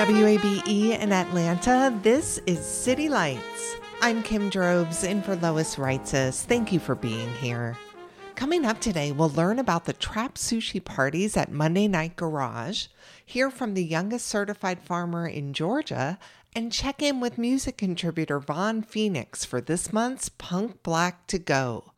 WABE in Atlanta, this is City Lights. I'm Kim Drobes in for Lois Reitzes. Thank you for being here. Coming up today, we'll learn about the trap sushi parties at Monday Night Garage, hear from the youngest certified farmer in Georgia, and check in with music contributor Von Phoenix for this month's Punk Black to Go.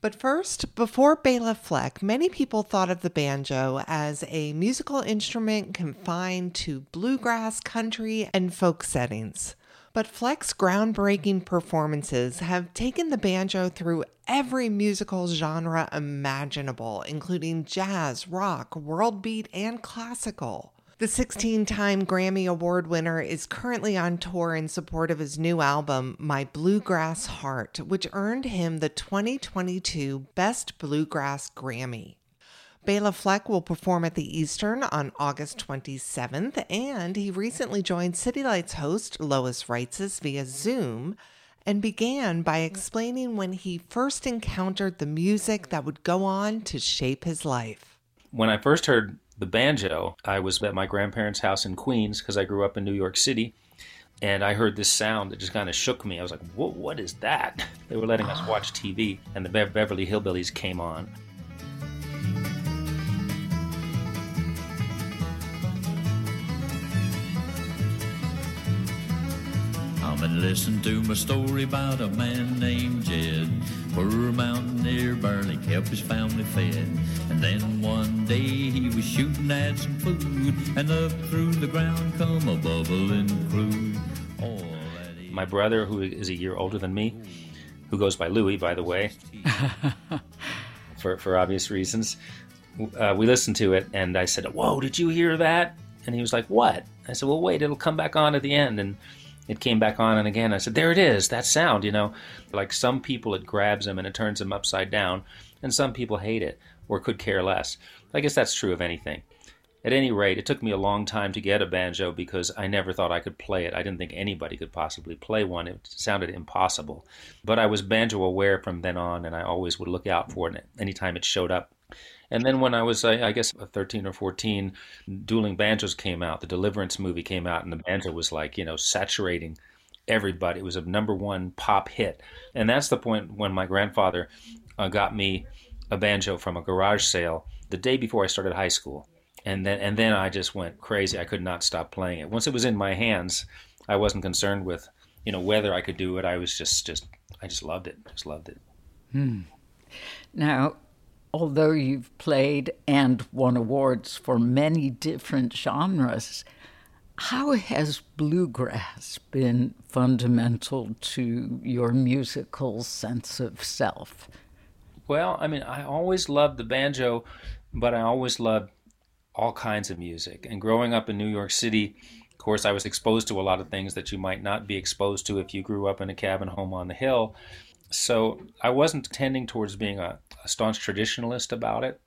But first, before Bela Fleck, many people thought of the banjo as a musical instrument confined to bluegrass, country, and folk settings. But Fleck's groundbreaking performances have taken the banjo through every musical genre imaginable, including jazz, rock, world beat, and classical. The 16 time Grammy Award winner is currently on tour in support of his new album, My Bluegrass Heart, which earned him the 2022 Best Bluegrass Grammy. Bela Fleck will perform at the Eastern on August 27th, and he recently joined City Lights host Lois Reitzes via Zoom and began by explaining when he first encountered the music that would go on to shape his life. When I first heard the banjo, I was at my grandparents' house in Queens because I grew up in New York City. And I heard this sound that just kind of shook me. I was like, what, what is that? They were letting us watch TV, and the Be- Beverly Hillbillies came on. Come and listen to my story about a man named Jed. Poor mountaineer barely kept his family fed. And then one day he was shooting at some food, and up through the ground come a bubbling crude. All that he My brother, who is a year older than me, who goes by Louis, by the way, for, for obvious reasons, uh, we listened to it, and I said, Whoa, did you hear that? And he was like, What? I said, Well, wait, it'll come back on at the end. And it came back on and again. I said, There it is, that sound, you know. Like some people, it grabs them and it turns them upside down, and some people hate it or could care less. I guess that's true of anything. At any rate, it took me a long time to get a banjo because I never thought I could play it. I didn't think anybody could possibly play one. It sounded impossible. But I was banjo aware from then on, and I always would look out for it anytime it showed up. And then when I was, I, guess, 13 or 14, Dueling Banjos came out. The Deliverance movie came out, and the banjo was like, you know, saturating everybody. It was a number one pop hit. And that's the point when my grandfather uh, got me a banjo from a garage sale the day before I started high school. And then, and then I just went crazy. I could not stop playing it. Once it was in my hands, I wasn't concerned with, you know, whether I could do it. I was just, just, I just loved it. Just loved it. Now, although you've played and won awards for many different genres, how has bluegrass been fundamental to your musical sense of self? Well, I mean, I always loved the banjo, but I always loved all kinds of music. And growing up in New York City, of course, I was exposed to a lot of things that you might not be exposed to if you grew up in a cabin home on the hill. So I wasn't tending towards being a, a staunch traditionalist about it.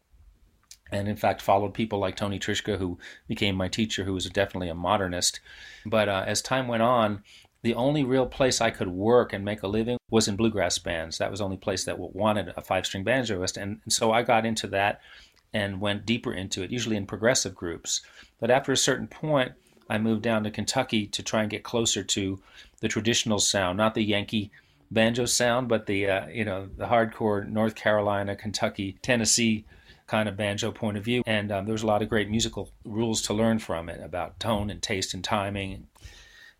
And in fact, followed people like Tony Trischka, who became my teacher, who was definitely a modernist. But uh, as time went on, the only real place I could work and make a living was in bluegrass bands. That was the only place that wanted a five string banjoist. And, and so I got into that and went deeper into it, usually in progressive groups. But after a certain point, I moved down to Kentucky to try and get closer to the traditional sound, not the Yankee banjo sound, but the uh, you know the hardcore North Carolina, Kentucky, Tennessee kind of banjo point of view. And um, there was a lot of great musical rules to learn from it about tone and taste and timing.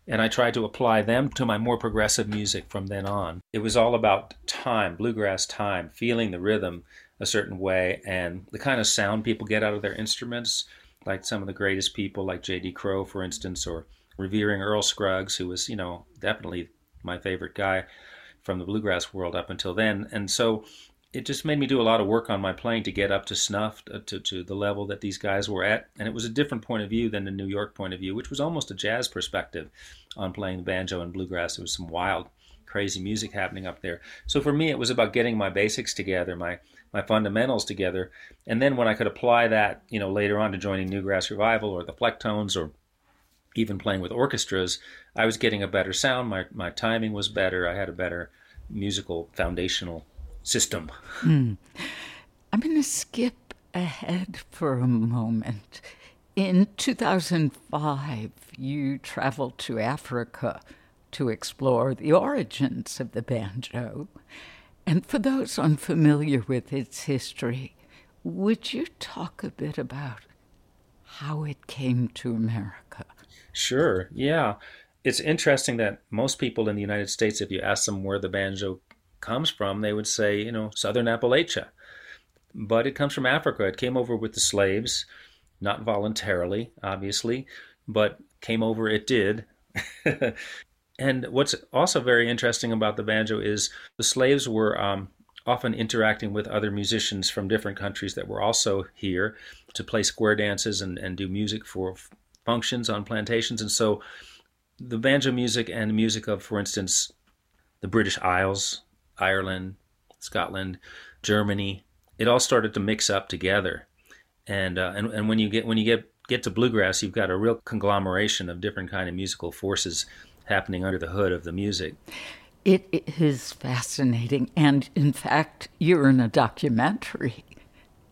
And I tried to apply them to my more progressive music from then on. It was all about time, bluegrass time, feeling the rhythm a certain way, and the kind of sound people get out of their instruments, like some of the greatest people, like J.D. Crowe, for instance, or revering Earl Scruggs, who was, you know, definitely my favorite guy from the bluegrass world up until then. And so it just made me do a lot of work on my playing to get up to snuff to, uh, to, to, the level that these guys were at. And it was a different point of view than the New York point of view, which was almost a jazz perspective on playing the banjo and bluegrass. There was some wild, crazy music happening up there. So for me, it was about getting my basics together, my my fundamentals together, and then when I could apply that, you know, later on to joining Newgrass Revival or the Flecktones or even playing with orchestras, I was getting a better sound. My my timing was better. I had a better musical foundational system. Mm. I'm going to skip ahead for a moment. In 2005, you traveled to Africa to explore the origins of the banjo. And for those unfamiliar with its history, would you talk a bit about how it came to America? Sure, yeah. It's interesting that most people in the United States, if you ask them where the banjo comes from, they would say, you know, southern Appalachia. But it comes from Africa. It came over with the slaves, not voluntarily, obviously, but came over, it did. and what's also very interesting about the banjo is the slaves were um, often interacting with other musicians from different countries that were also here to play square dances and, and do music for functions on plantations. And so the banjo music and music of, for instance, the British Isles, Ireland, Scotland, Germany. It all started to mix up together, and uh, and and when you get when you get get to bluegrass, you've got a real conglomeration of different kind of musical forces happening under the hood of the music. It is fascinating, and in fact, you're in a documentary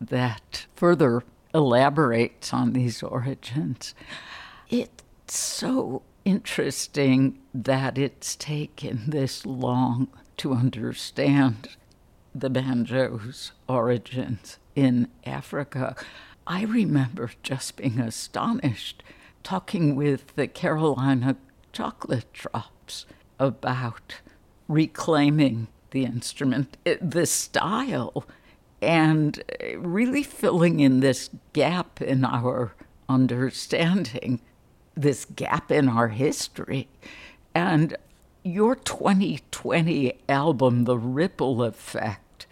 that further elaborates on these origins. It's so interesting that it's taken this long to understand the banjo's origins in Africa. I remember just being astonished talking with the Carolina chocolate drops about reclaiming the instrument, eh, the style, and uh, really filling in this gap in our understanding, this gap in our history. And your 2020 album, The Ripple Effect,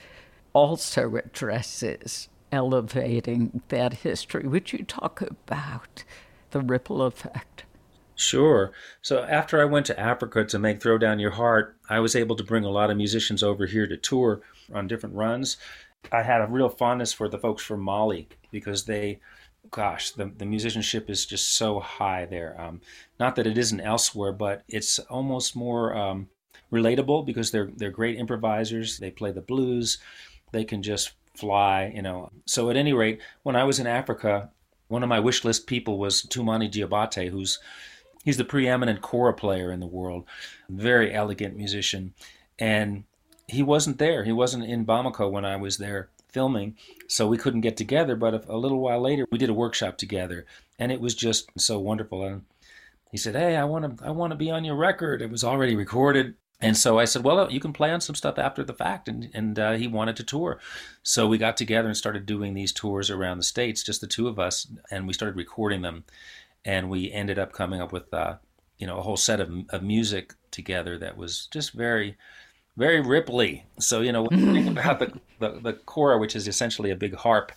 also addresses elevating that history. Would you talk about the ripple effect? Sure. So after I went to Africa to make Throw Down Your Heart, I was able to bring a lot of musicians over here to tour on different runs. I had a real fondness for the folks from Mali because they gosh, the, the musicianship is just so high there. Um, not that it isn't elsewhere, but it's almost more um, relatable because they're they're great improvisers. They play the blues. They can just fly, you know. So at any rate, when I was in Africa, one of my wish list people was Toumani Diabaté, who's he's the preeminent kora player in the world, very elegant musician, and he wasn't there. He wasn't in Bamako when I was there filming, so we couldn't get together. But a, little while later, we did a workshop together, and it was just so wonderful. And he said, "Hey, I want to, I want to be on your record." It was already recorded, and so I said, "Well, you can play on some stuff after the fact." And and uh, he wanted to tour, so we got together and started doing these tours around the states, just the two of us, and we started recording them, and we ended up coming up with, uh, you know, a whole set of of music together that was just very very ripply. So you know, think about the, the the kora, which is essentially a big harp.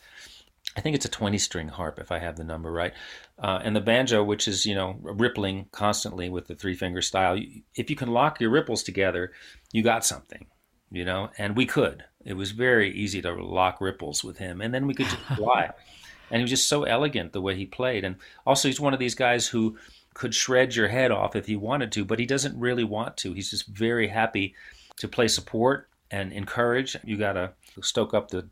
I think it's a 20 string harp if I have the number right, uh, and the banjo, which is you know rippling constantly with the three finger style. If you can lock your ripples together, you got something, you know. And we could. It was very easy to lock ripples with him, and then we could just fly. and he was just so elegant the way he played, and also he's one of these guys who could shred your head off if he wanted to, but he doesn't really want to. He's just very happy to play support and encourage, you got to stoke up the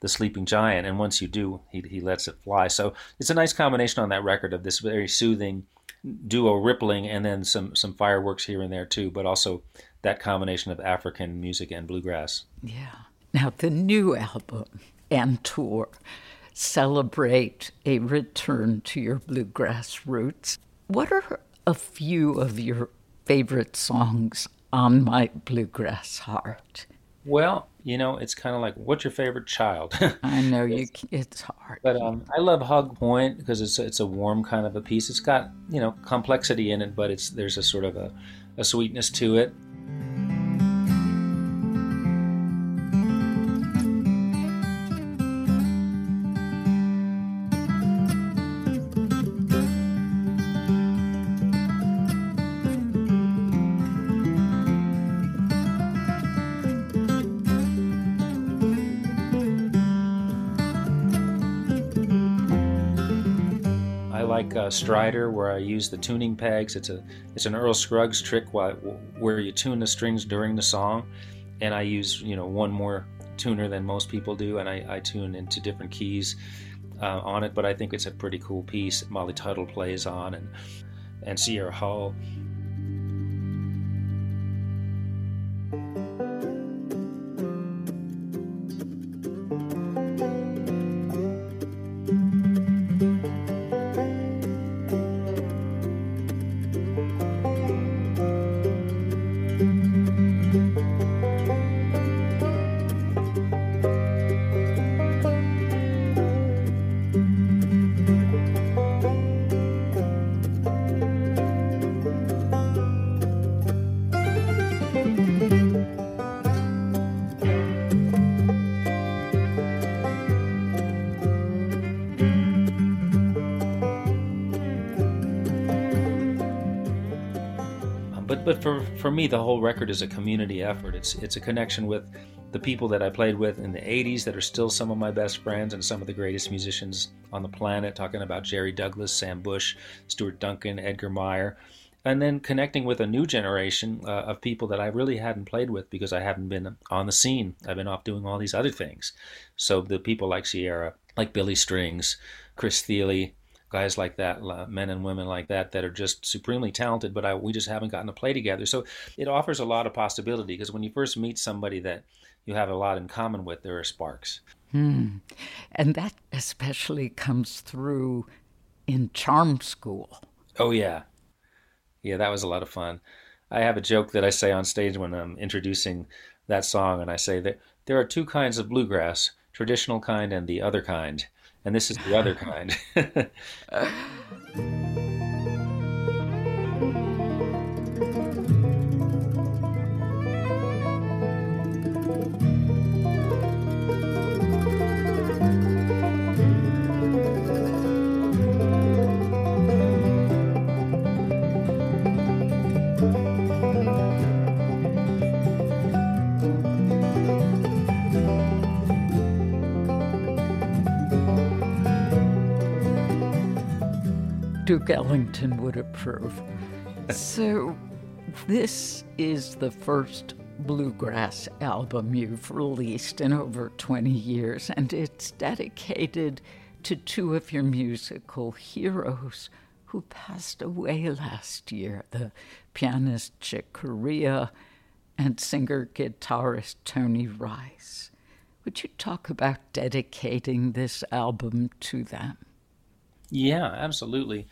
the sleeping giant, and once you do, he he lets it fly. So it's a nice combination on that record of this very soothing duo rippling, and then some some fireworks here and there too, but also that combination of African music and bluegrass. Yeah. Now, the new album and tour celebrate a return to your bluegrass roots. What are a few of your favorite songs on my bluegrass heart? Well, you know, it's kind of like, what's your favorite child? I know you. It's hard. But um, I love Hug Point because it's it's a warm kind of a piece. It's got you know complexity in it, but it's there's a sort of a, a sweetness to it. Strider, where I use the tuning pegs. It's a it's an Earl Scruggs trick where you tune the strings during the song, and I use you know one more tuner than most people do, and I, I tune into different keys uh, on it. But I think it's a pretty cool piece. Molly Tuttle plays on, and and Sierra Hull. But for for me, the whole record is a community effort. It's it's a connection with the people that I played with in the '80s that are still some of my best friends and some of the greatest musicians on the planet. Talking about Jerry Douglas, Sam Bush, Stuart Duncan, Edgar Meyer, and then connecting with a new generation uh, of people that I really hadn't played with because I haven't been on the scene. I've been off doing all these other things. So the people like Sierra, like Billy Strings, Chris Thile, guys like that, men and women like that, that are just supremely talented, but I, we just haven't gotten to play together. So it offers a lot of possibility because when you first meet somebody that you have a lot in common with, there are sparks. Hmm. And that especially comes through in Charm School. Oh, yeah. Yeah, that was a lot of fun. I have a joke that I say on stage when I'm introducing that song, and I say that there are two kinds of bluegrass traditional kind and the other kind and this is the other kind. Duke Ellington would approve. so, this is the first bluegrass album you've released in over 20 years, and it's dedicated to two of your musical heroes who passed away last year the pianist Chick Corea and singer guitarist Tony Rice. Would you talk about dedicating this album to them? Yeah, absolutely.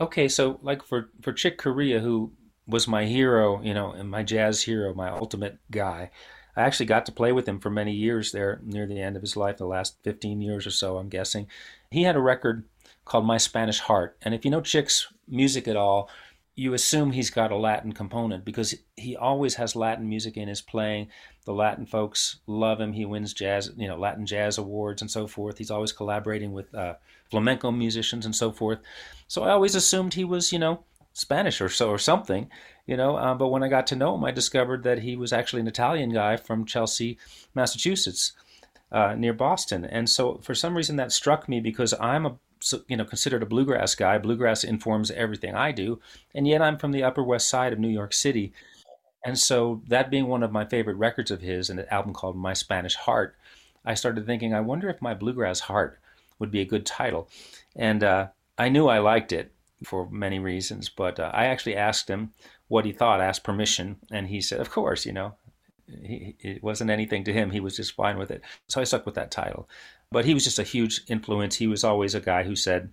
Okay, so like for for Chick Corea, who was my hero, you know, and my jazz hero, my ultimate guy. I actually got to play with him for many years there near the end of his life, the last 15 years or so, I'm guessing. He had a record called My Spanish Heart. And if you know Chick's music at all, you assume he's got a Latin component because he always has Latin music in his playing. The Latin folks love him. He wins jazz, you know, Latin jazz awards and so forth. He's always collaborating with uh, flamenco musicians and so forth. So I always assumed he was, you know, Spanish or so or something, you know. Uh, but when I got to know him, I discovered that he was actually an Italian guy from Chelsea, Massachusetts, uh, near Boston. And so for some reason that struck me because I'm a you know considered a bluegrass guy. Bluegrass informs everything I do, and yet I'm from the Upper West Side of New York City. And so that being one of my favorite records of his, and an album called My Spanish Heart, I started thinking, I wonder if my bluegrass heart would be a good title. And uh, I knew I liked it, for many reasons. But uh, I actually asked him what he thought, asked permission, and he said, "Of course, you know." He, it wasn't anything to him. He was just fine with it. So I stuck with that title. But he was just a huge influence. He was always a guy who said,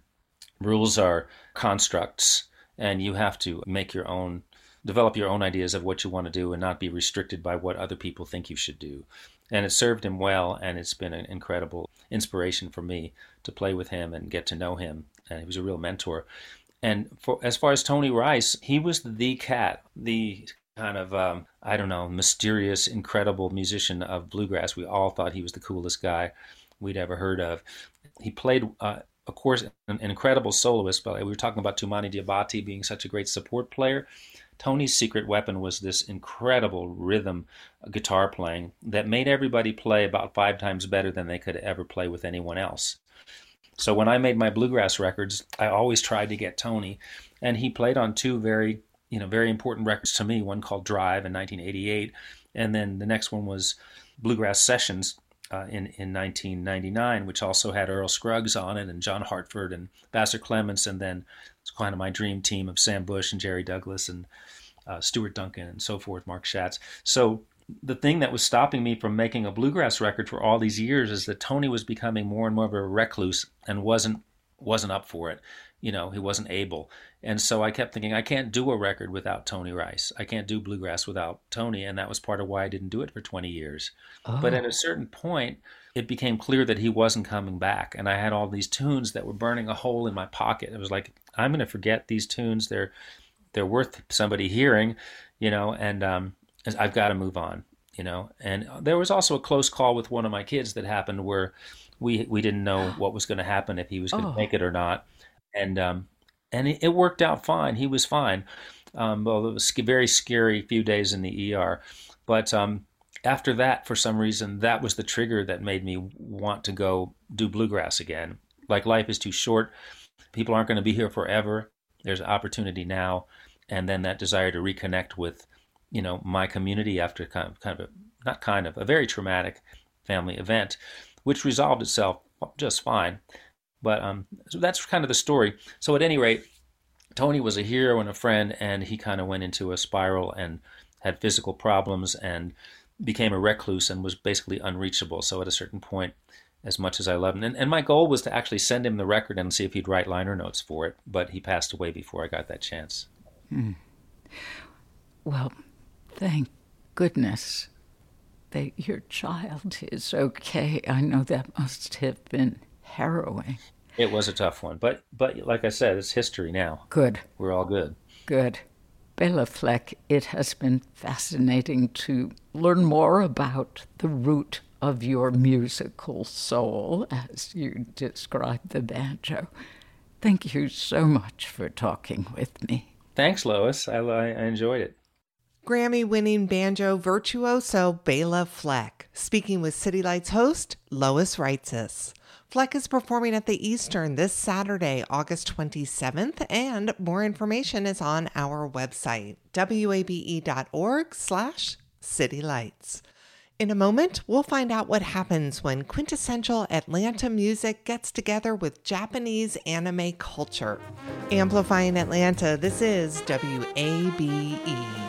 rules are constructs, and you have to make your own, develop your own ideas of what you want to do and not be restricted by what other people think you should do. And it served him well, and it's been an incredible inspiration for me to play with him and get to know him. And he was a real mentor. And for as far as Tony Rice, he was the cat, the kind of um, I don't know, mysterious, incredible musician of bluegrass. We all thought he was the coolest guy we'd ever heard of. He played, uh, of course, an, an, incredible soloist. But we were talking about Toumani Diabaté being such a great support player. Tony's secret weapon was this incredible rhythm guitar playing that made everybody play about five times better than they could ever play with anyone else. So when I made my bluegrass records, I always tried to get Tony, and he played on two very, you know, very important records to me. One called Drive in 1988, and then the next one was Bluegrass Sessions uh, in in 1999, which also had Earl Scruggs on it and John Hartford and Vassar Clements, and then it's kind of my dream team of Sam Bush and Jerry Douglas and uh, Stuart Duncan and so forth, Mark Schatz. So the thing that was stopping me from making a bluegrass record for all these years is that Tony was becoming more and more of a recluse and wasn't wasn't up for it. You know, he wasn't able. And so I kept thinking I can't do a record without Tony Rice. I can't do bluegrass without Tony, and that was part of why I didn't do it for 20 years. Oh. But at a certain point, it became clear that he wasn't coming back, and I had all these tunes that were burning a hole in my pocket. It was like I'm going to forget these tunes. They're they're worth somebody hearing, you know, and um, I've got to move on, you know. And there was also a close call with one of my kids that happened where we we didn't know what was going to happen if he was going to oh. make it or not, and um, and it, it, worked out fine. He was fine. Um, well, it was very scary few days in the ER, but um, after that, for some reason, that was the trigger that made me want to go do bluegrass again. Like life is too short. People aren't going to be here forever. There's opportunity now, and then that desire to reconnect with you know my community after kind of kind of a not kind of a very traumatic family event, which resolved itself just fine. But um, so that's kind of the story. So at any rate, Tony was a hero and a friend, and he kind of went into a spiral and had physical problems and became a recluse and was basically unreachable. So at a certain point, as much as I love him, and, and my goal was to actually send him the record and see if he'd write liner notes for it, but he passed away before I got that chance. Hmm. Well, Thank goodness that your child is okay. I know that must have been harrowing. It was a tough one, but but like I said, it's history now. Good. We're all good. Good. Bela Fleck, it has been fascinating to learn more about the root of your musical soul as you describe the banjo. Thank you so much for talking with me. Thanks, Lois. I, I enjoyed it. Grammy winning banjo virtuoso Bela Fleck, speaking with City Lights host Lois Reitzes. Fleck is performing at the Eastern this Saturday, August 27th, and more information is on our website, wabe.org slash citylights. In a moment, we'll find out what happens when quintessential Atlanta music gets together with Japanese anime culture. Amplifying Atlanta, this is WABE.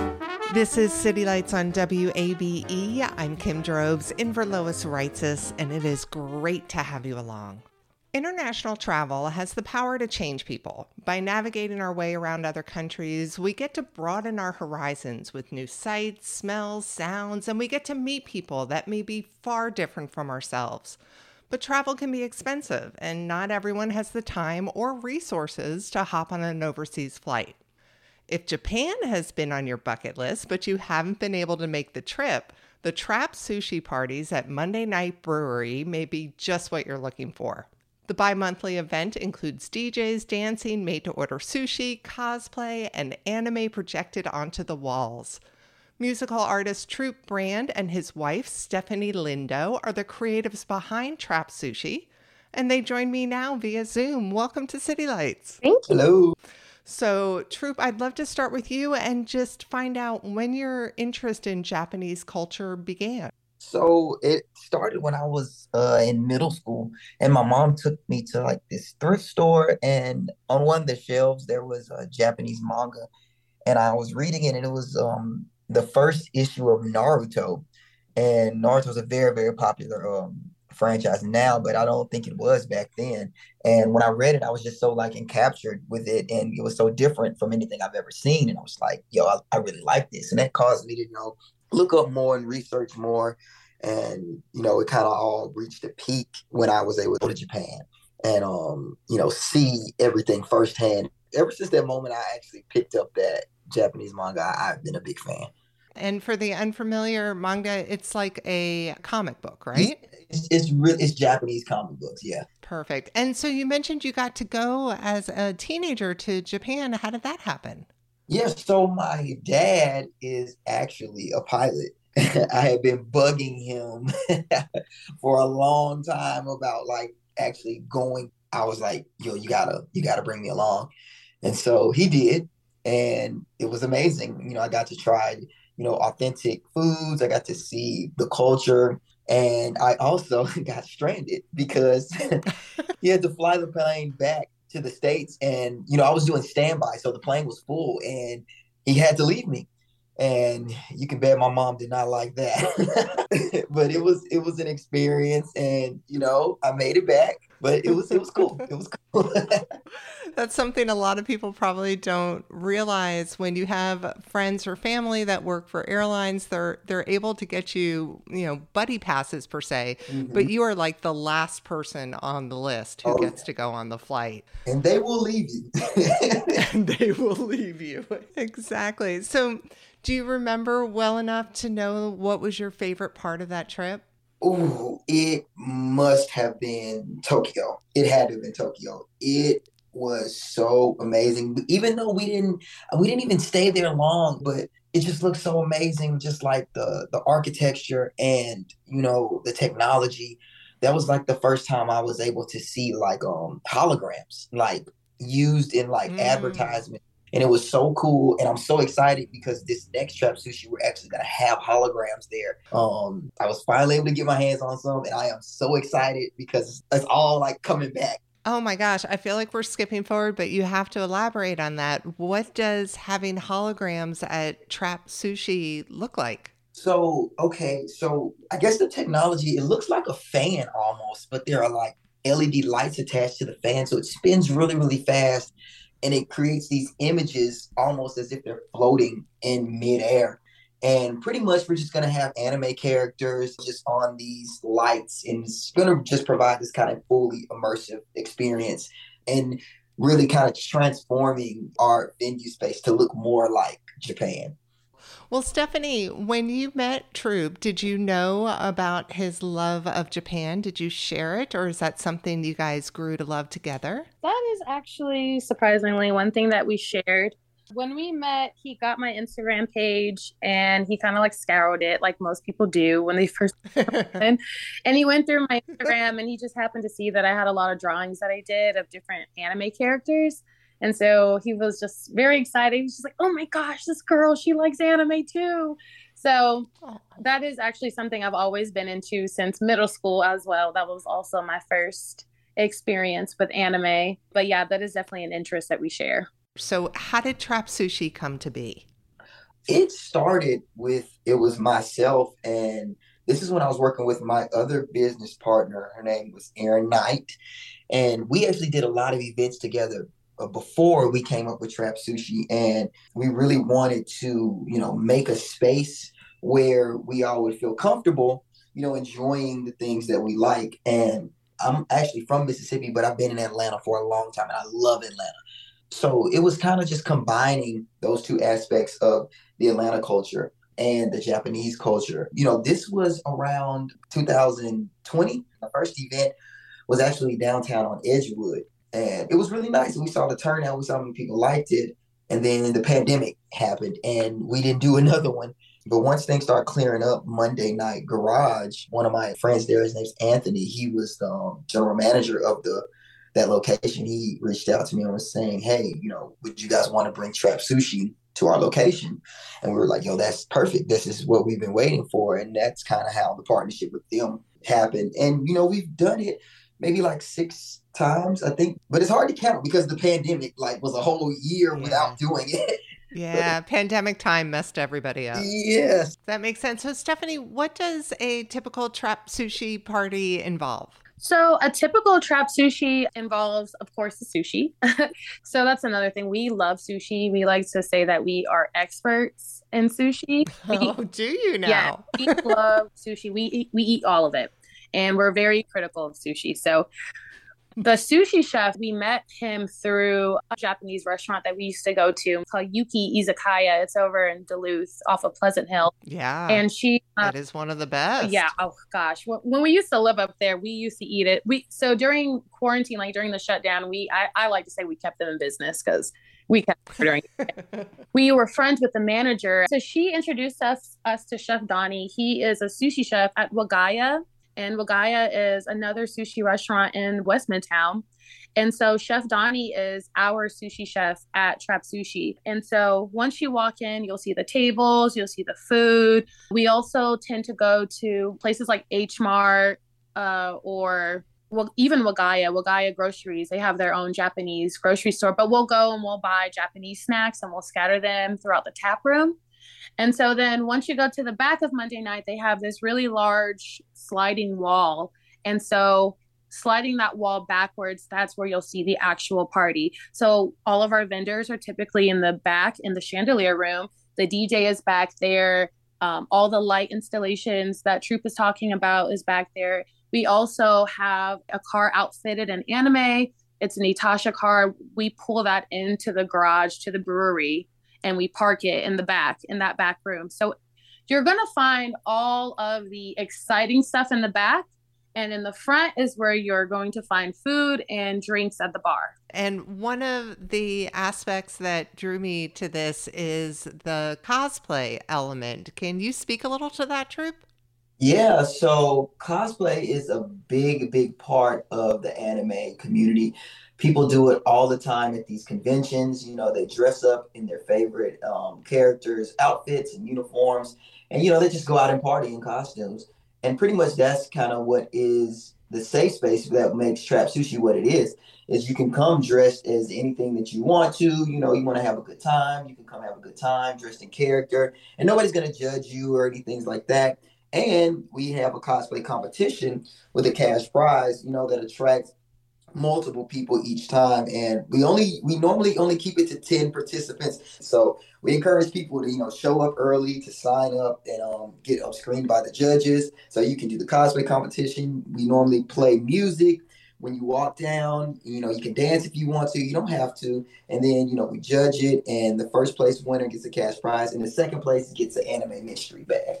This is City Lights on WABE. I'm Kim Drobes in for Lois Reitzes, and it is great to have you along. International travel has the power to change people. By navigating our way around other countries, we get to broaden our horizons with new sights, smells, sounds, and we get to meet people that may be far different from ourselves. But travel can be expensive, and not everyone has the time or resources to hop on an overseas flight. If Japan has been on your bucket list, but you haven't been able to make the trip, the trap sushi parties at Monday Night Brewery may be just what you're looking for. The bi monthly event includes DJs dancing, made to order sushi, cosplay, and anime projected onto the walls. Musical artist Troop Brand and his wife, Stephanie Lindo, are the creatives behind Trap Sushi, and they join me now via Zoom. Welcome to City Lights. Thank you. Hello. So, Troop, I'd love to start with you and just find out when your interest in Japanese culture began. So it started when I was uh, in middle school, and my mom took me to like this thrift store, and on one of the shelves there was a Japanese manga, and I was reading it, and it was um, the first issue of Naruto, and Naruto is a very very popular um, franchise now, but I don't think it was back then. And when I read it, I was just so like encaptured with it, and it was so different from anything I've ever seen, and I was like, yo, I, I really like this, and that caused me to you know look up more and research more. And, you know, it kind of all reached a peak when I was able to go to Japan and, um, you know, see everything firsthand. Ever since that moment, I actually picked up that Japanese manga. I, I've been a big fan. And for the unfamiliar manga, it's like a comic book, right? It's, it's really it's Japanese comic books, yeah. Perfect. And so you mentioned you got to go as a teenager to Japan. How did that happen? Yeah, so my dad is actually a pilot. I had been bugging him for a long time about like actually going. I was like, yo, you gotta, you gotta bring me along. And so he did. And it was amazing. You know, I got to try, you know, authentic foods. I got to see the culture. And I also got stranded because he had to fly the plane back to the States. And, you know, I was doing standby. So the plane was full and he had to leave me. And you can bet my mom did not like that. but it was it was an experience and you know, I made it back. But it was it was cool. It was cool. That's something a lot of people probably don't realize when you have friends or family that work for airlines, they're they're able to get you, you know, buddy passes per se, mm-hmm. but you are like the last person on the list who oh, gets yeah. to go on the flight. And they will leave you. and they will leave you. Exactly. So, do you remember well enough to know what was your favorite part of that trip? Oh, it must have been Tokyo. It had to have been Tokyo. It was so amazing. Even though we didn't we didn't even stay there long, but it just looked so amazing, just like the the architecture and you know the technology. That was like the first time I was able to see like um holograms like used in like mm. advertisement. And it was so cool. And I'm so excited because this next trap sushi, we're actually gonna have holograms there. Um, I was finally able to get my hands on some, and I am so excited because it's all like coming back. Oh my gosh, I feel like we're skipping forward, but you have to elaborate on that. What does having holograms at Trap Sushi look like? So, okay, so I guess the technology, it looks like a fan almost, but there are like LED lights attached to the fan. So it spins really, really fast and it creates these images almost as if they're floating in midair. And pretty much we're just gonna have anime characters just on these lights, and it's gonna just provide this kind of fully immersive experience and really kind of transforming our venue space to look more like Japan. Well, Stephanie, when you met Troop, did you know about his love of Japan? Did you share it, or is that something you guys grew to love together? That is actually surprisingly one thing that we shared. When we met, he got my Instagram page and he kind of like scoured it like most people do when they first and he went through my Instagram and he just happened to see that I had a lot of drawings that I did of different anime characters. And so he was just very excited. He was just like, "Oh my gosh, this girl, she likes anime too." So oh. that is actually something I've always been into since middle school as well. That was also my first experience with anime. But yeah, that is definitely an interest that we share. So, how did Trap Sushi come to be? It started with it was myself and this is when I was working with my other business partner. Her name was Erin Knight. And we actually did a lot of events together before we came up with Trap Sushi. And we really wanted to, you know, make a space where we all would feel comfortable, you know, enjoying the things that we like. And I'm actually from Mississippi, but I've been in Atlanta for a long time and I love Atlanta. So it was kind of just combining those two aspects of the Atlanta culture and the Japanese culture. You know, this was around 2020. The first event was actually downtown on Edgewood. And it was really nice. We saw the turnout, we saw how many people liked it. And then the pandemic happened and we didn't do another one. But once things started clearing up Monday night garage, one of my friends there, his name's Anthony, he was the um, general manager of the that location. He reached out to me and was saying, Hey, you know, would you guys want to bring trap sushi to our location. And we were like, yo, that's perfect. This is what we've been waiting for. And that's kind of how the partnership with them happened. And, you know, we've done it maybe like six times, I think, but it's hard to count because the pandemic like was a whole year yeah. without doing it. Yeah, pandemic time messed everybody up. Yes. That makes sense. So, Stephanie, what does a typical trap sushi party involve? So, a typical trap sushi involves, of course, the sushi. so, that's another thing. We love sushi. We like to say that we are experts in sushi. We, oh, do you now? Yeah, we love sushi. We we eat all of it, and we're very critical of sushi. So, the sushi chef, we met him through a Japanese restaurant that we used to go to called Yuki Izakaya. It's over in Duluth off of Pleasant Hill. Yeah. And she uh, That is one of the best. Yeah. Oh gosh. When we used to live up there, we used to eat it. We so during quarantine, like during the shutdown, we I, I like to say we kept them in business because we kept ordering. we were friends with the manager. So she introduced us us to Chef Donnie. He is a sushi chef at Wagaya and Wagaya is another sushi restaurant in West Midtown. And so Chef Donnie is our sushi chef at Trap Sushi. And so once you walk in, you'll see the tables, you'll see the food. We also tend to go to places like H Mart uh, or well, even Wagaya, Wagaya Groceries, they have their own Japanese grocery store, but we'll go and we'll buy Japanese snacks and we'll scatter them throughout the tap room. And so then once you go to the back of Monday night, they have this really large sliding wall. And so sliding that wall backwards, that's where you'll see the actual party. So all of our vendors are typically in the back in the chandelier room. The DJ is back there. Um, all the light installations that Troop is talking about is back there. We also have a car outfitted in anime. It's an Itasha car. We pull that into the garage to the brewery and we park it in the back in that back room. So you're going to find all of the exciting stuff in the back and in the front is where you're going to find food and drinks at the bar. And one of the aspects that drew me to this is the cosplay element. Can you speak a little to that, Troop? Yeah, so cosplay is a big, big part of the anime community people do it all the time at these conventions. You know, they dress up in their favorite um, characters' outfits and uniforms, and you know they just go out and party in costumes. And pretty much that's kind of what is the safe space that makes Trap Sushi what it is. Is you can come dressed as anything that you want to. You know, you want to have a good time. You can come have a good time dressed in character, and nobody's gonna judge you or anything like that. And we have a cosplay competition with a cash prize, you know, that attracts multiple people each time and we only we normally only keep it to 10 participants. So we encourage people to you know show up early to sign up and um, get up screened by the judges. So you can do the cosplay competition. We normally play music. When you walk down you know you can dance if you want to. You don't have to. And then you know we judge it and the first place winner gets a cash prize and the second place gets an anime mystery bag.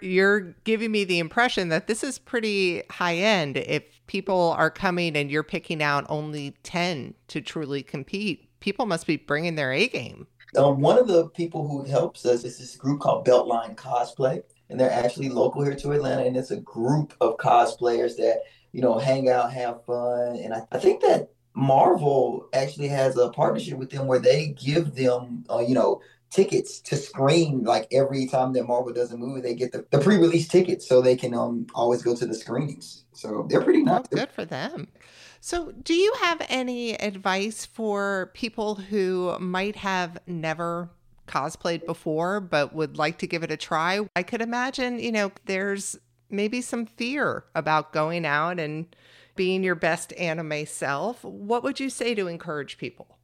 You're giving me the impression that this is pretty high end if people are coming and you're picking out only 10 to truly compete people must be bringing their a game. Um, one of the people who helps us is this group called beltline cosplay and they're actually local here to atlanta and it's a group of cosplayers that you know hang out have fun and i, I think that marvel actually has a partnership with them where they give them uh, you know tickets to screen like every time that Marvel does a movie, they get the, the pre-release tickets so they can um always go to the screenings. So they're pretty nice. Oh, good for them. So, do you have any advice for people who might have never cosplayed before but would like to give it a try? I could imagine, you know, there's maybe some fear about going out and being your best anime self. What would you say to encourage people?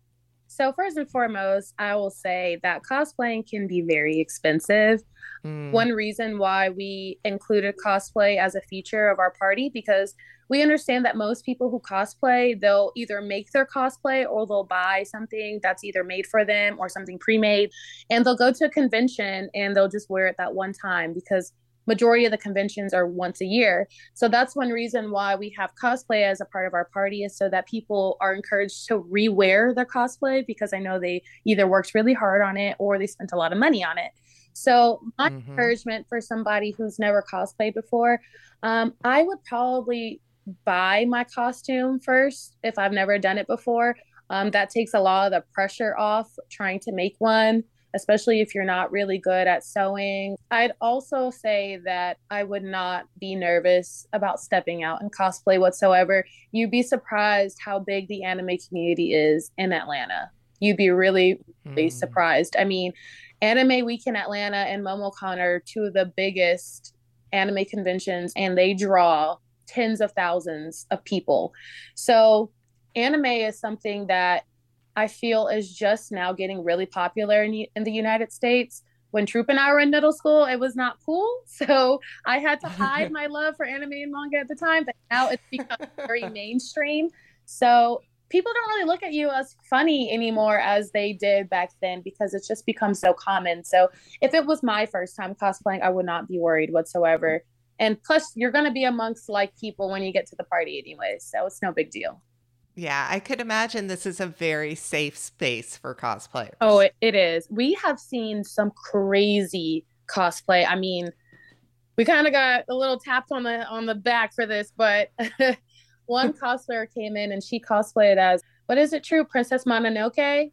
So, first and foremost, I will say that cosplaying can be very expensive. Mm. One reason why we included cosplay as a feature of our party because we understand that most people who cosplay, they'll either make their cosplay or they'll buy something that's either made for them or something pre-made and they'll go to a convention and they'll just wear it that one time because majority of the conventions are once a year. So that's one reason why we have cosplay as a part of our party is so that people are encouraged to rewear their cosplay because I know they either worked really hard on it or they spent a lot of money on it. So my mm-hmm. encouragement for somebody who's never cosplayed before, um, I would probably buy my costume first if I've never done it before. Um, that takes a lot of the pressure off trying to make one especially if you're not really good at sewing. I'd also say that I would not be nervous about stepping out in cosplay whatsoever. You'd be surprised how big the anime community is in Atlanta. You'd be really, really mm. surprised. I mean, Anime Weekend Atlanta and MomoCon are two of the biggest anime conventions, and they draw tens of thousands of people. So, anime is something that I feel is just now getting really popular in, in the United States. When Troop and I were in middle school, it was not cool. So I had to hide my love for anime and manga at the time, but now it's become very mainstream. So people don't really look at you as funny anymore as they did back then because it's just become so common. So if it was my first time cosplaying, I would not be worried whatsoever. And plus, you're going to be amongst like people when you get to the party anyway. So it's no big deal. Yeah, I could imagine this is a very safe space for cosplayers. Oh, it, it is. We have seen some crazy cosplay. I mean, we kind of got a little tapped on the on the back for this, but one cosplayer came in and she cosplayed as what is it true Princess Mononoke?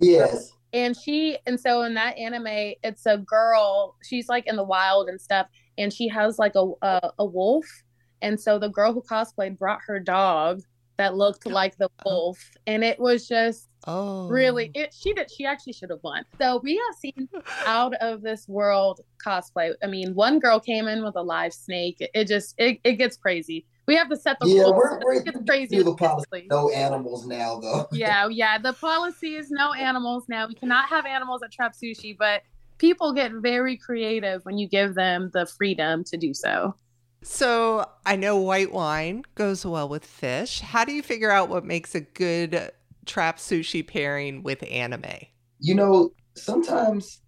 Yes. And she and so in that anime, it's a girl. She's like in the wild and stuff, and she has like a a, a wolf. And so the girl who cosplayed brought her dog that looked like the oh. wolf and it was just oh really it she did she actually should have won so we have seen out of this world cosplay i mean one girl came in with a live snake it, it just it, it gets crazy we have to set the yeah, rules. We're, we're, it's crazy. The policy, no animals now, though. yeah, yeah. The policy is no animals now. We cannot have animals at Trap Sushi, but people get very creative when you give them the freedom to do so. So I know white wine goes well with fish. How do you figure out what makes a good trap sushi pairing with anime? You know, sometimes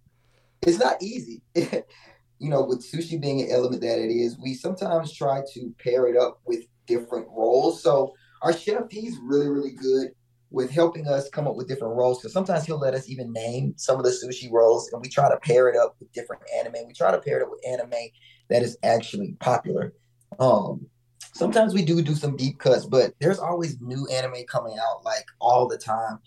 it's not easy. you know, with sushi being an element that it is, we sometimes try to pair it up with different roles. So our chef, he's really, really good with helping us come up with different rolls. Because sometimes he'll let us even name some of the sushi rolls, and we try to pair it up with different anime. We try to pair it up with anime that is actually popular. Um, sometimes we do do some deep cuts, but there's always new anime coming out like all the time.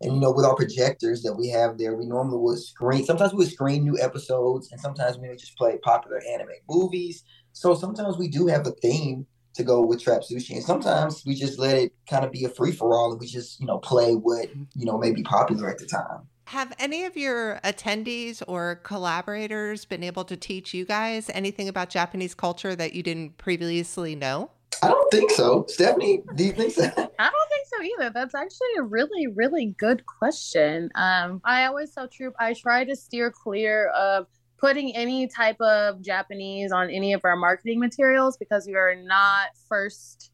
And you know, with our projectors that we have there, we normally would screen. Sometimes we would screen new episodes, and sometimes we would just play popular anime movies. So sometimes we do have a theme to go with trap sushi, and sometimes we just let it kind of be a free for all, and we just you know play what you know may be popular at the time. Have any of your attendees or collaborators been able to teach you guys anything about Japanese culture that you didn't previously know? I don't think so. Stephanie, do you think so? I don't think so either. That's actually a really, really good question. Um, I always tell Troop I try to steer clear of putting any type of Japanese on any of our marketing materials because we are not first,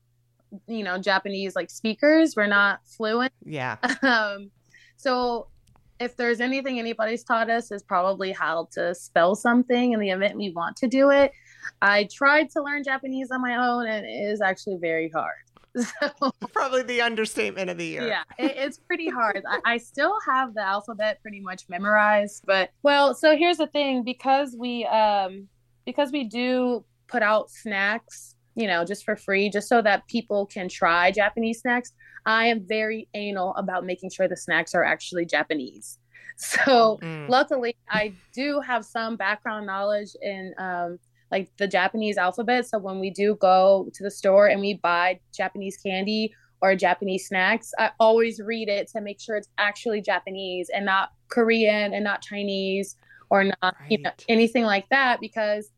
you know, Japanese like speakers. We're not fluent. Yeah. Um, so if there's anything anybody's taught us is probably how to spell something in the event we want to do it. I tried to learn Japanese on my own and it is actually very hard. So, probably the understatement of the year. Yeah, it, it's pretty hard. I, I, still have the alphabet pretty much memorized, but well, so here's the thing: because we um because we do put out snacks, you know, just for free, just so that people can try Japanese snacks. I am very anal about making sure the snacks are actually Japanese. So mm. luckily, I do have some background knowledge in um, like the Japanese alphabet. So when we do go to the store and we buy Japanese candy or Japanese snacks, I always read it to make sure it's actually Japanese and not Korean and not Chinese or not right. you know anything like that because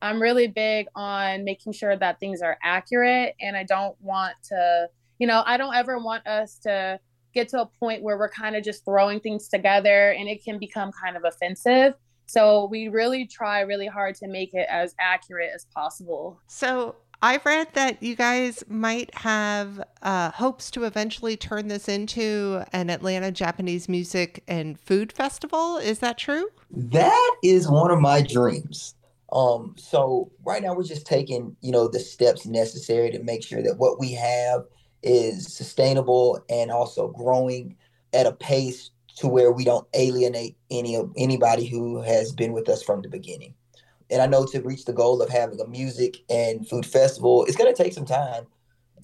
I'm really big on making sure that things are accurate and I don't want to, you know, I don't ever want us to get to a point where we're kind of just throwing things together and it can become kind of offensive. So we really try really hard to make it as accurate as possible. So I've read that you guys might have uh, hopes to eventually turn this into an Atlanta Japanese music and food festival. Is that true? That is one of my dreams. Um, so right now we're just taking, you know, the steps necessary to make sure that what we have is sustainable and also growing at a pace to where we don't alienate any of anybody who has been with us from the beginning. And I know to reach the goal of having a music and food festival, it's going to take some time.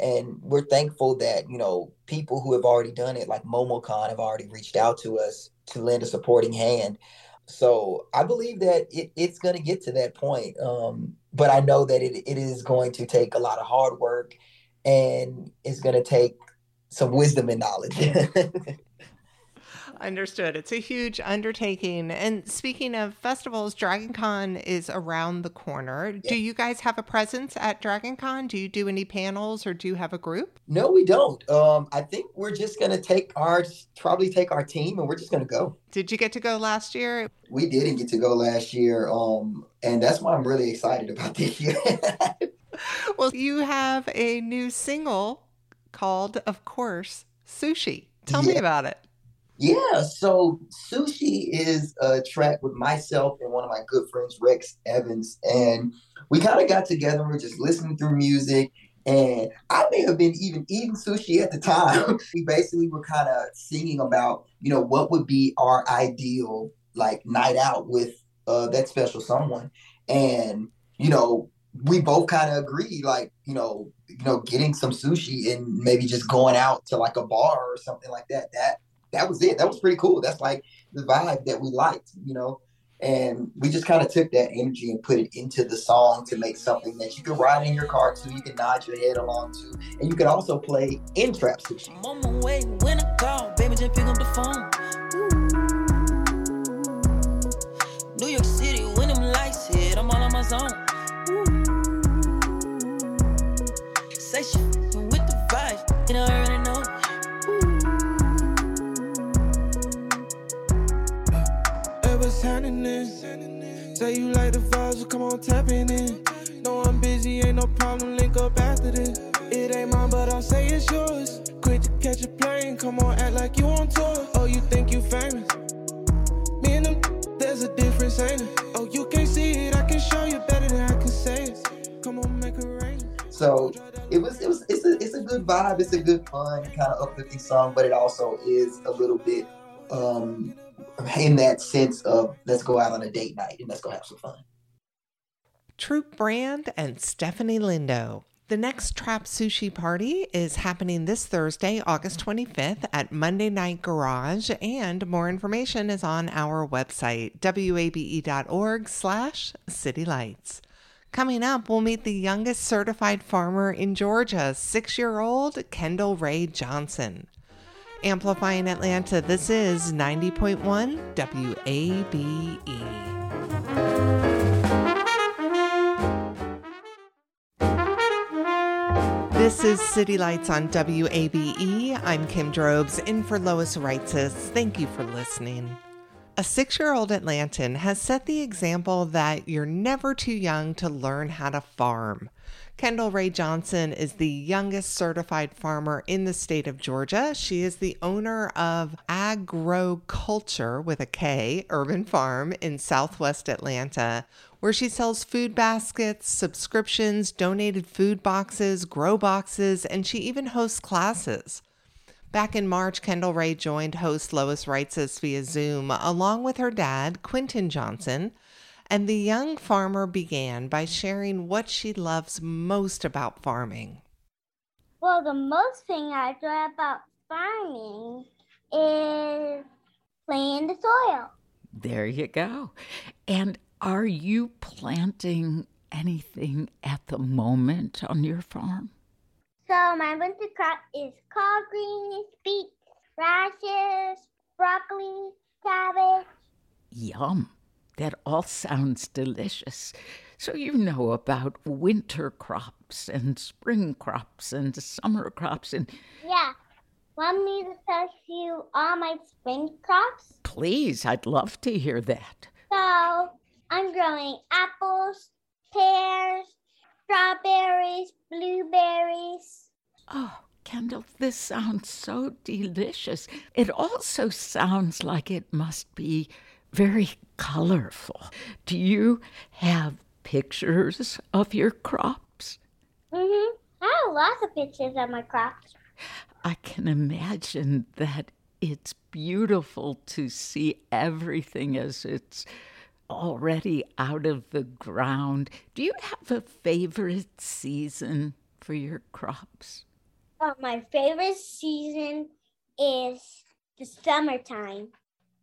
And we're thankful that, you know, people who have already done it, like MomoCon, have already reached out to us to lend a supporting hand. So I believe that it, it's going to get to that point. Um, but I know that it, it is going to take a lot of hard work and it's going to take some wisdom and knowledge. Understood. It's a huge undertaking. And speaking of festivals, Dragon Con is around the corner. Yeah. Do you guys have a presence at Dragon Con? Do you do any panels or do you have a group? No, we don't. Um, I think we're just going to take our, probably take our team and we're just going to go. Did you get to go last year? We didn't get to go last year. Um, and that's why I'm really excited about this year. well, you have a new single called, of course, Sushi. Tell yeah. me about it. Yeah, so Sushi is a track with myself and one of my good friends, Rex Evans. And we kind of got together we are just listening through music. And I may have been even eating sushi at the time. we basically were kind of singing about, you know, what would be our ideal like night out with uh, that special someone. And, you know, we both kind of agreed, like, you know, you know, getting some sushi and maybe just going out to like a bar or something like that. That that was it. That was pretty cool. That's like the vibe that we liked, you know. And we just kind of took that energy and put it into the song to make something that you can ride in your car to, you can nod your head along to, and you can also play in trap sushi. I'm on my way when I call, baby, just pick up the phone. New York City, when them lights hit, I'm all on my zone. Say she Say you like the vibes, so come on tapping in. No, I'm busy, ain't no problem, link up after this. It ain't mine, but I'll say it's yours. Quick to catch a plane, come on, act like you on tour. Oh, you think you famous? Me and them, there's a difference, ain't it? Oh, you can't see it, I can show you better than I can say it. Come on, make a rain. So it was, it was, it's a, it's a good vibe. It's a good fun, kind of uplifting song, but it also is a little bit um in that sense of let's go out on a date night and let's go have some fun. Troop Brand and Stephanie Lindo. The next Trap Sushi Party is happening this Thursday, August 25th at Monday Night Garage, and more information is on our website, wabe.org slash citylights. Coming up, we'll meet the youngest certified farmer in Georgia, six-year-old Kendall Ray Johnson. Amplifying Atlanta, this is 90.1 WABE. This is City Lights on WABE. I'm Kim Drobes, in for Lois Reitzes. Thank you for listening. A six year old Atlantan has set the example that you're never too young to learn how to farm. Kendall Ray Johnson is the youngest certified farmer in the state of Georgia. She is the owner of Agroculture with a K Urban Farm in southwest Atlanta, where she sells food baskets, subscriptions, donated food boxes, grow boxes, and she even hosts classes. Back in March, Kendall Ray joined host Lois Reitzes via Zoom along with her dad, Quentin Johnson and the young farmer began by sharing what she loves most about farming. Well, the most thing I enjoy about farming is playing the soil. There you go. And are you planting anything at the moment on your farm? So my winter crop is collard greens, beets, radishes, broccoli, cabbage. Yum. That all sounds delicious. So you know about winter crops and spring crops and summer crops and Yeah. Want me to tell you all my spring crops? please, I'd love to hear that. So I'm growing apples, pears, strawberries, blueberries. Oh, Kendall, this sounds so delicious. It also sounds like it must be very colorful. Do you have pictures of your crops? Mm-hmm. I have lots of pictures of my crops. I can imagine that it's beautiful to see everything as it's already out of the ground. Do you have a favorite season for your crops? Well, my favorite season is the summertime.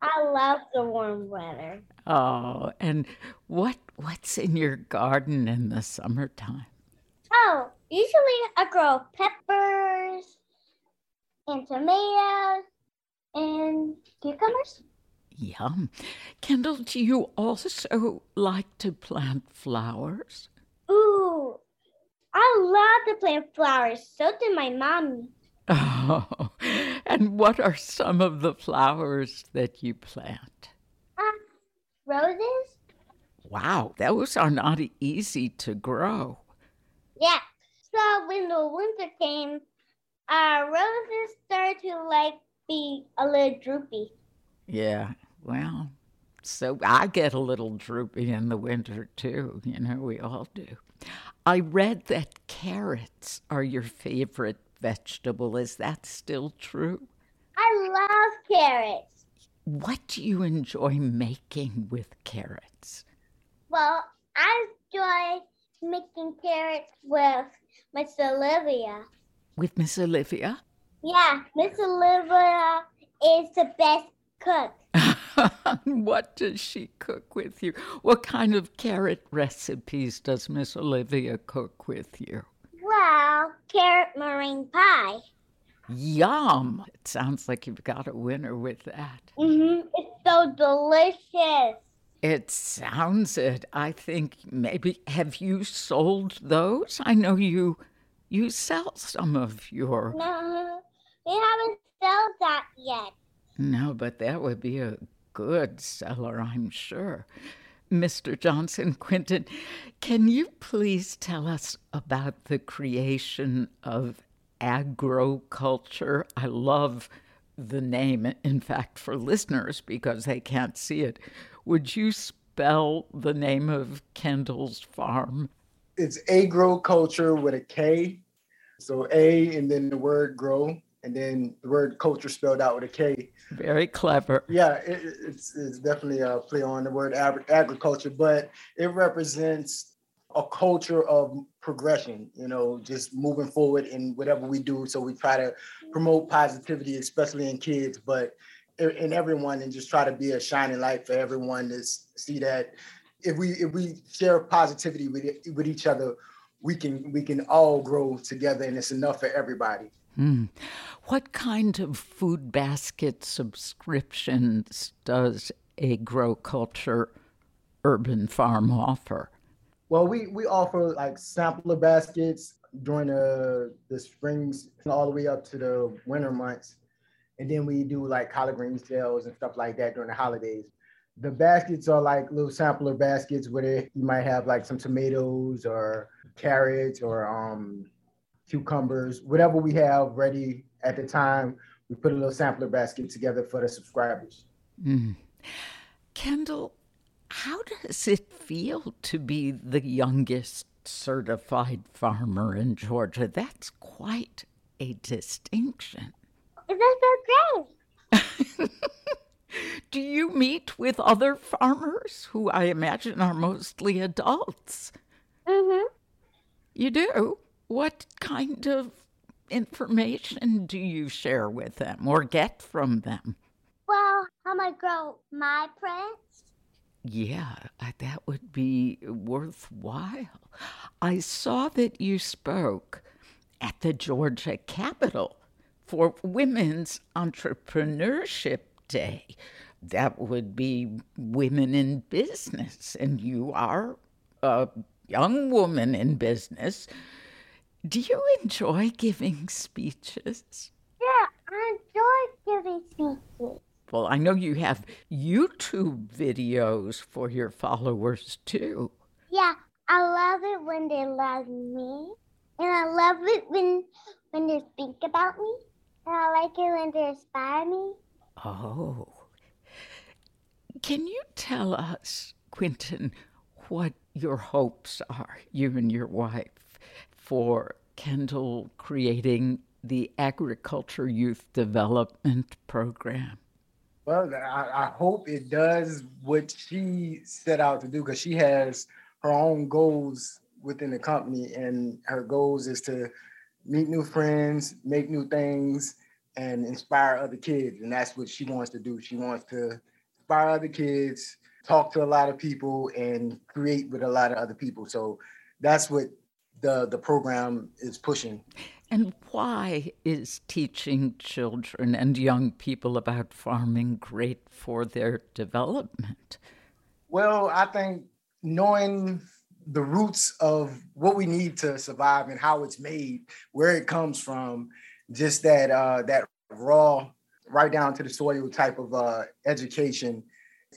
I love the warm weather. Oh, and what what's in your garden in the summertime? Oh, usually I grow peppers and tomatoes and cucumbers. Yum. Kendall, do you also like to plant flowers? Ooh, I love to plant flowers. So did my mommy. Oh, and what are some of the flowers that you plant? Uh, roses? Wow, those are not easy to grow. Yeah. So when the winter came, our roses started to like be a little droopy. Yeah, well, so I get a little droopy in the winter too. You know, we all do. I read that carrots are your favorite vegetable. Is that still true? I love carrots. What do you enjoy making with carrots? Well, I enjoy making carrots with Miss Olivia. With Miss Olivia? Yeah, Miss Olivia is the best cook. what does she cook with you? What kind of carrot recipes does Miss Olivia cook with you? Well, carrot meringue pie. Yum! It sounds like you've got a winner with that. Mm-hmm. It's so delicious. It sounds it. I think maybe have you sold those? I know you you sell some of your No, we haven't sold that yet. No, but that would be a good seller, I'm sure. Mr. Johnson Quinton, can you please tell us about the creation of agroculture? I love the name, in fact, for listeners because they can't see it. Would you spell the name of Kendall's farm? It's agroculture with a K. So A and then the word grow and then the word culture spelled out with a K. Very clever. Yeah, it, it's, it's definitely a play on the word ag- agriculture, but it represents a culture of progression, you know, just moving forward in whatever we do. So we try to promote positivity, especially in kids, but in, in everyone, and just try to be a shining light for everyone to see that if we if we share positivity with with each other, we can we can all grow together, and it's enough for everybody. Hmm. What kind of food basket subscriptions does Agroculture Urban Farm offer? Well, we we offer like sampler baskets during the the springs and all the way up to the winter months, and then we do like collard green sales and stuff like that during the holidays. The baskets are like little sampler baskets where you might have like some tomatoes or carrots or um, cucumbers, whatever we have ready at the time. We put a little sampler basket together for the subscribers. Mm. Kendall, how does it feel to be the youngest certified farmer in Georgia? That's quite a distinction. Is that so great? Do you meet with other farmers who I imagine are mostly adults? Mm-hmm. You do? What kind of information do you share with them or get from them? Well, how I grow my plants? Yeah, uh, that would be worthwhile. I saw that you spoke at the Georgia Capitol for Women's Entrepreneurship Day. That would be women in business, and you are a young woman in business. Do you enjoy giving speeches? Yeah, I enjoy giving speeches. Well, I know you have YouTube videos for your followers too. Yeah, I love it when they love me. And I love it when when they think about me. And I like it when they inspire me. Oh. Can you tell us, Quentin, what your hopes are, you and your wife, for Kendall creating the Agroculture Youth Development Program? Well, I, I hope it does what she set out to do because she has her own goals within the company, and her goals is to meet new friends, make new things, and inspire other kids. And that's what she wants to do. She wants to inspire other kids, talk to a lot of people, and create with a lot of other people. So that's what the the program is pushing. And why is teaching children and young people about farming great for their development? Well, I think knowing the roots of what we need to survive and how it's made, where it comes from, just that uh, that raw, right down to the soil type of uh, education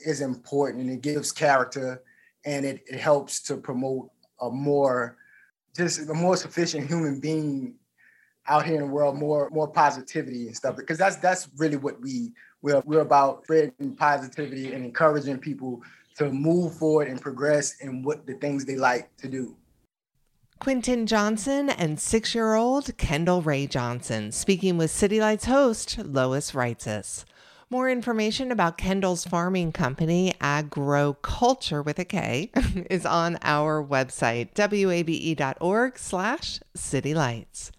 is important, and it gives character, and it, it helps to promote a more just a more sufficient human being out here in the world, more more positivity and stuff. Because that's that's really what we we're we're about spreading positivity and encouraging people to move forward and progress in what the things they like to do. Quentin Johnson and six year old Kendall Ray Johnson speaking with City Lights host Lois Reitzes. More information about Kendall's farming company, Agroculture with a K, is on our website, wabe.org slash citylights.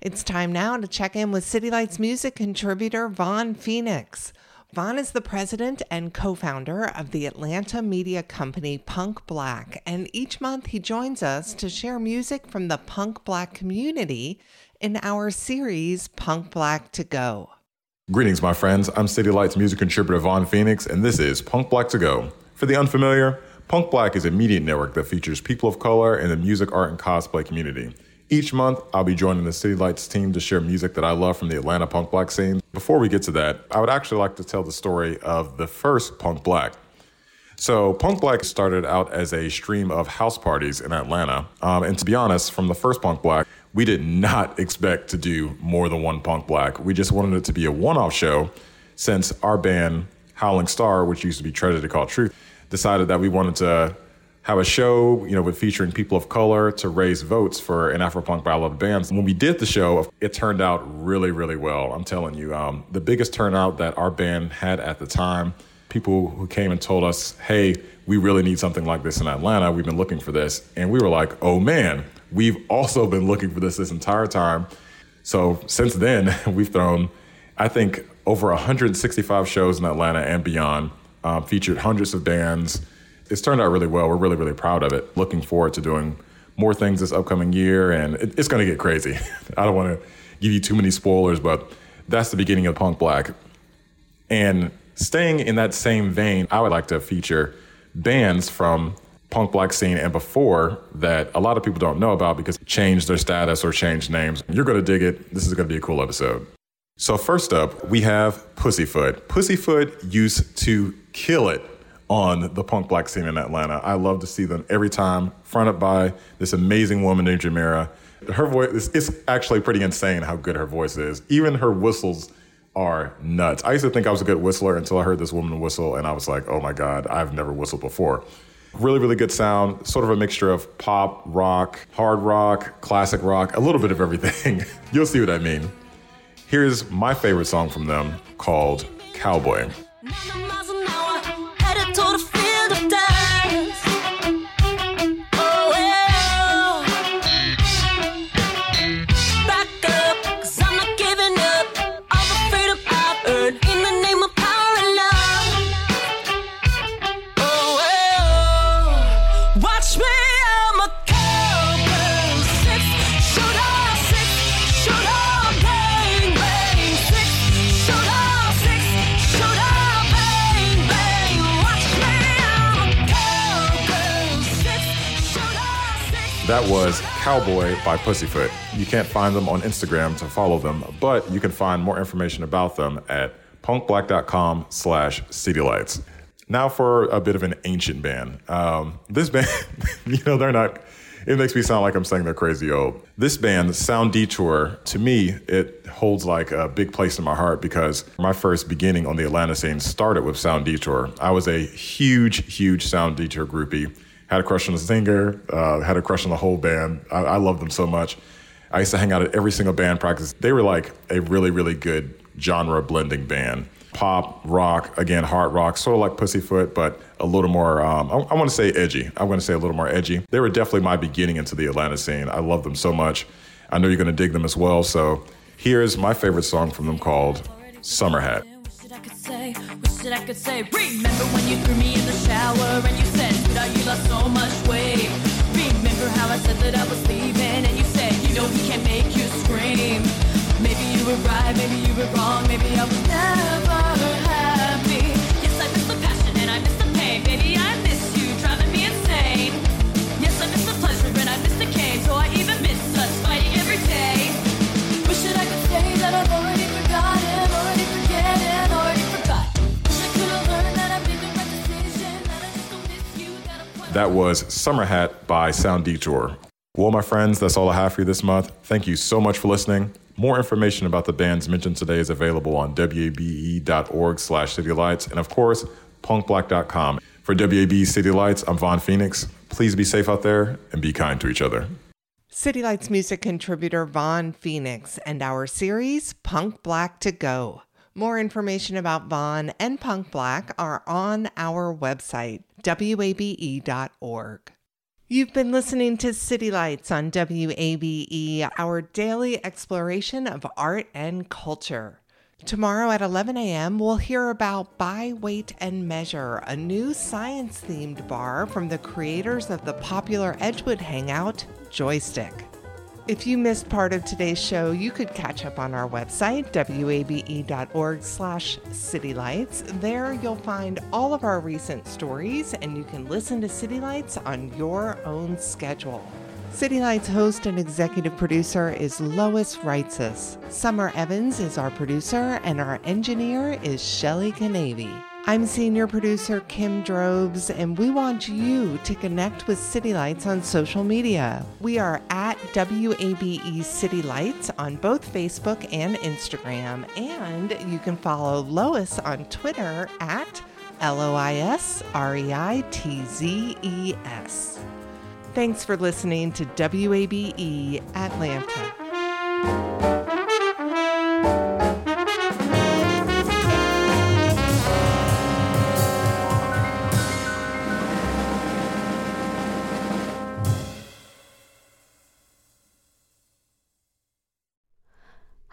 It's time now to check in with City Lights music contributor Vaughn Phoenix. Vaughn is the president and co founder of the Atlanta media company Punk Black, and each month he joins us to share music from the Punk Black community in our series Punk Black to Go. Greetings, my friends. I'm City Lights music contributor Vaughn Phoenix, and this is Punk Black to Go. For the unfamiliar, Punk Black is a media network that features people of color in the music, art, and cosplay community. Each month, I'll be joining the City Lights team to share music that I love from the Atlanta punk black scene. Before we get to that, I would actually like to tell the story of the first Punk Black. So, Punk Black started out as a stream of house parties in Atlanta. Um, and to be honest, from the first Punk Black, we did not expect to do more than one Punk Black. We just wanted it to be a one off show since our band, Howling Star, which used to be Tragedy Called Truth, decided that we wanted to have a show, you know, with featuring people of color to raise votes for an Afropunk the bands. When we did the show, it turned out really, really well. I'm telling you, um, the biggest turnout that our band had at the time. People who came and told us, "Hey, we really need something like this in Atlanta. We've been looking for this," and we were like, "Oh man, we've also been looking for this this entire time." So since then, we've thrown, I think, over 165 shows in Atlanta and beyond. Um, featured hundreds of bands it's turned out really well. We're really, really proud of it. Looking forward to doing more things this upcoming year, and it, it's going to get crazy. I don't want to give you too many spoilers, but that's the beginning of Punk Black. And staying in that same vein, I would like to feature bands from punk black scene and before that a lot of people don't know about because changed their status or changed names. You're going to dig it. This is going to be a cool episode. So first up, we have Pussyfoot. Pussyfoot used to kill it on the punk black scene in Atlanta. I love to see them every time, fronted by this amazing woman named Jamira. Her voice, it's actually pretty insane how good her voice is. Even her whistles are nuts. I used to think I was a good whistler until I heard this woman whistle, and I was like, oh my God, I've never whistled before. Really, really good sound, sort of a mixture of pop, rock, hard rock, classic rock, a little bit of everything. You'll see what I mean. Here's my favorite song from them called Cowboy. That was Cowboy by Pussyfoot. You can't find them on Instagram to follow them, but you can find more information about them at punkblack.com slash citylights. Now for a bit of an ancient band. Um, this band, you know, they're not, it makes me sound like I'm saying they're crazy old. This band, Sound Detour, to me, it holds like a big place in my heart because my first beginning on the Atlanta scene started with Sound Detour. I was a huge, huge Sound Detour groupie had a crush on the singer, uh, had a crush on the whole band. I, I loved them so much. I used to hang out at every single band practice. They were like a really, really good genre blending band. Pop, rock, again, hard rock, sort of like Pussyfoot, but a little more, um, I, I want to say edgy. I'm going to say a little more edgy. They were definitely my beginning into the Atlanta scene. I love them so much. I know you're going to dig them as well. So here's my favorite song from them called Summer Hat that I could say. Remember when you threw me in the shower and you said, Sweetheart, you lost so much weight. Remember how I said that I was leaving and you said, You know, we can't make you scream. Maybe you were right, maybe you were wrong, maybe I was never That was Summer Hat by Sound Detour. Well, my friends, that's all I have for you this month. Thank you so much for listening. More information about the bands mentioned today is available on wabe.org slash citylights and, of course, punkblack.com. For WABE City Lights, I'm Vaughn Phoenix. Please be safe out there and be kind to each other. City Lights music contributor Vaughn Phoenix and our series Punk Black to Go. More information about Vaughn and Punk Black are on our website, wabe.org. You've been listening to City Lights on WABE, our daily exploration of art and culture. Tomorrow at 11 a.m., we'll hear about By Weight and Measure, a new science themed bar from the creators of the popular Edgewood hangout, Joystick. If you missed part of today's show, you could catch up on our website, wabe.org slash citylights. There you'll find all of our recent stories and you can listen to City Lights on your own schedule. City Lights host and executive producer is Lois Reitzes. Summer Evans is our producer and our engineer is Shelly Canavy. I'm senior producer Kim Drobes, and we want you to connect with City Lights on social media. We are at WABE City Lights on both Facebook and Instagram, and you can follow Lois on Twitter at L O I S R E I T Z E S. Thanks for listening to WABE Atlanta.